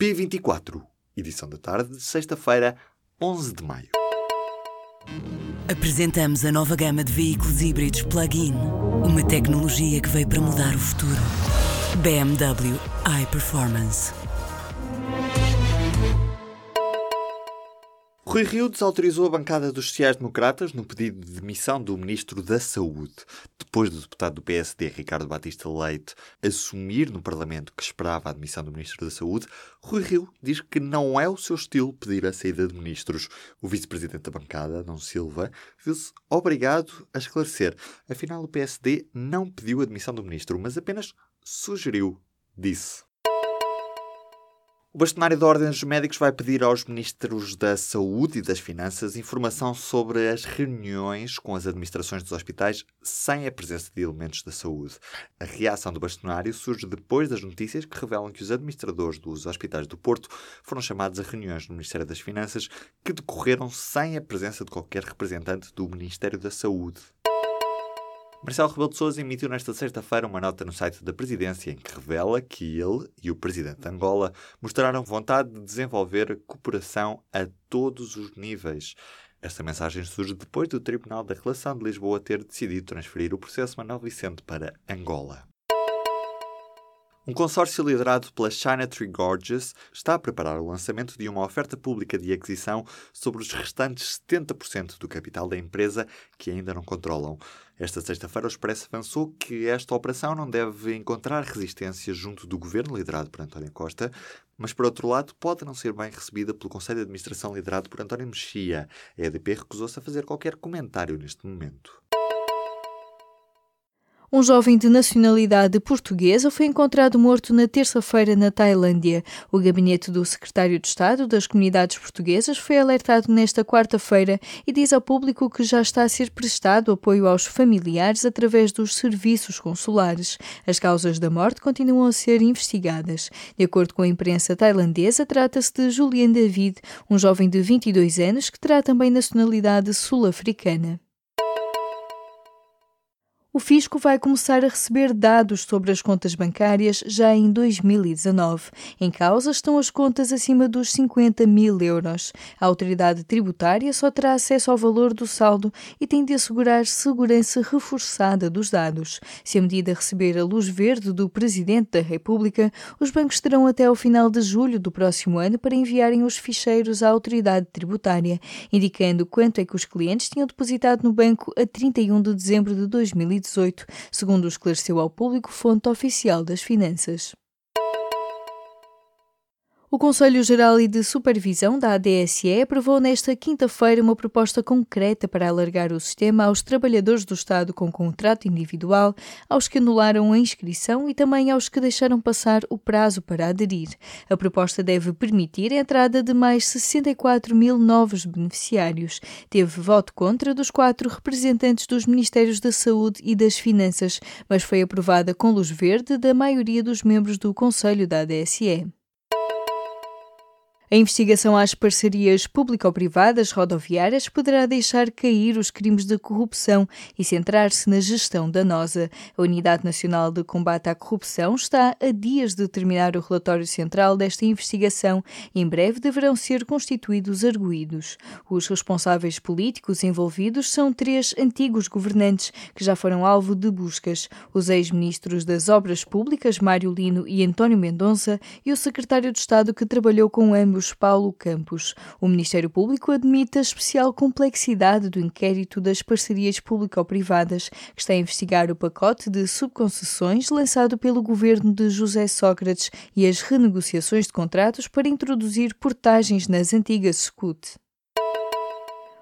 P24, edição da tarde de sexta-feira, 11 de maio. Apresentamos a nova gama de veículos híbridos plug-in. Uma tecnologia que veio para mudar o futuro. BMW iPerformance. Rui Rio desautorizou a bancada dos sociais-democratas no pedido de demissão do Ministro da Saúde. Depois do deputado do PSD, Ricardo Batista Leite, assumir no Parlamento que esperava a demissão do Ministro da Saúde, Rui Rio diz que não é o seu estilo pedir a saída de ministros. O vice-presidente da bancada, Dom Silva, viu-se obrigado a esclarecer. Afinal, o PSD não pediu a demissão do ministro, mas apenas sugeriu, disse. O bastonário da Ordem dos Médicos vai pedir aos ministros da Saúde e das Finanças informação sobre as reuniões com as administrações dos hospitais sem a presença de elementos da saúde. A reação do bastonário surge depois das notícias que revelam que os administradores dos hospitais do Porto foram chamados a reuniões no Ministério das Finanças que decorreram sem a presença de qualquer representante do Ministério da Saúde. Marcelo Rebelo de Sousa emitiu nesta sexta-feira uma nota no site da presidência em que revela que ele e o presidente de Angola mostraram vontade de desenvolver cooperação a todos os níveis. Esta mensagem surge depois do Tribunal da Relação de Lisboa ter decidido transferir o processo Manuel Vicente para Angola. Um consórcio liderado pela China Tree Gorgeous está a preparar o lançamento de uma oferta pública de aquisição sobre os restantes 70% do capital da empresa que ainda não controlam. Esta sexta-feira, o Expresso avançou que esta operação não deve encontrar resistência junto do governo liderado por António Costa, mas, por outro lado, pode não ser bem recebida pelo Conselho de Administração liderado por António Mexia. A EDP recusou-se a fazer qualquer comentário neste momento. Um jovem de nacionalidade portuguesa foi encontrado morto na terça-feira na Tailândia. O gabinete do secretário de Estado das Comunidades Portuguesas foi alertado nesta quarta-feira e diz ao público que já está a ser prestado apoio aos familiares através dos serviços consulares. As causas da morte continuam a ser investigadas. De acordo com a imprensa tailandesa, trata-se de Julian David, um jovem de 22 anos que terá também nacionalidade sul-africana o fisco vai começar a receber dados sobre as contas bancárias já em 2019. Em causa estão as contas acima dos 50 mil euros. A autoridade tributária só terá acesso ao valor do saldo e tem de assegurar segurança reforçada dos dados. Se a medida receber a luz verde do Presidente da República, os bancos terão até ao final de julho do próximo ano para enviarem os ficheiros à autoridade tributária, indicando quanto é que os clientes tinham depositado no banco a 31 de dezembro de 2019 segundo esclareceu ao público fonte oficial das finanças. O Conselho Geral e de Supervisão da ADSE aprovou nesta quinta-feira uma proposta concreta para alargar o sistema aos trabalhadores do Estado com contrato individual, aos que anularam a inscrição e também aos que deixaram passar o prazo para aderir. A proposta deve permitir a entrada de mais 64 mil novos beneficiários. Teve voto contra dos quatro representantes dos Ministérios da Saúde e das Finanças, mas foi aprovada com luz verde da maioria dos membros do Conselho da ADSE. A investigação às parcerias público-privadas rodoviárias poderá deixar cair os crimes de corrupção e centrar-se na gestão danosa. A Unidade Nacional de Combate à Corrupção está a dias de terminar o relatório central desta investigação e em breve deverão ser constituídos arguídos. Os responsáveis políticos envolvidos são três antigos governantes que já foram alvo de buscas: os ex-ministros das Obras Públicas, Mário Lino e António Mendonça, e o secretário de Estado que trabalhou com ambos Carlos Paulo Campos. O Ministério Público admite a especial complexidade do inquérito das parcerias público-privadas, que está a investigar o pacote de subconcessões lançado pelo governo de José Sócrates e as renegociações de contratos para introduzir portagens nas antigas SCUT.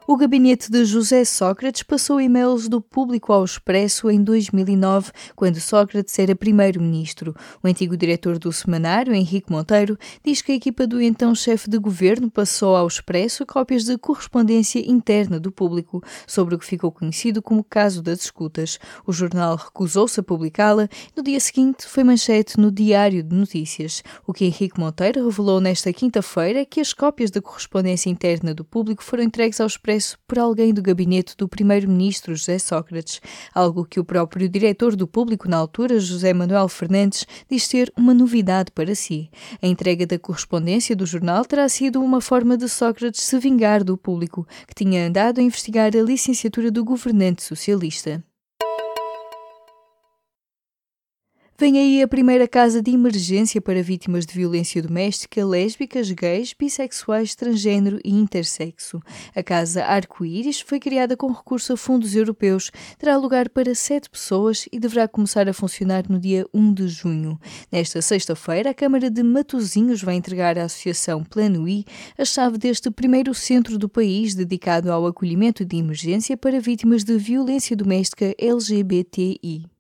O gabinete de José Sócrates passou e-mails do público ao expresso em 2009, quando Sócrates era primeiro-ministro. O antigo diretor do semanário, Henrique Monteiro, diz que a equipa do então chefe de governo passou ao expresso cópias de correspondência interna do público sobre o que ficou conhecido como caso das escutas. O jornal recusou-se a publicá-la. No dia seguinte, foi manchete no Diário de Notícias. O que Henrique Monteiro revelou nesta quinta-feira é que as cópias da correspondência interna do público foram entregues ao expresso expresso por alguém do gabinete do primeiro-ministro José Sócrates, algo que o próprio diretor do público na altura, José Manuel Fernandes, diz ter uma novidade para si. A entrega da correspondência do jornal terá sido uma forma de Sócrates se vingar do público, que tinha andado a investigar a licenciatura do governante socialista. Vem aí a primeira casa de emergência para vítimas de violência doméstica, lésbicas, gays, bissexuais, transgênero e intersexo. A Casa Arco-Íris foi criada com recurso a fundos europeus, terá lugar para sete pessoas e deverá começar a funcionar no dia 1 de junho. Nesta sexta-feira, a Câmara de Matosinhos vai entregar à Associação Plano I a chave deste primeiro centro do país dedicado ao acolhimento de emergência para vítimas de violência doméstica LGBTI.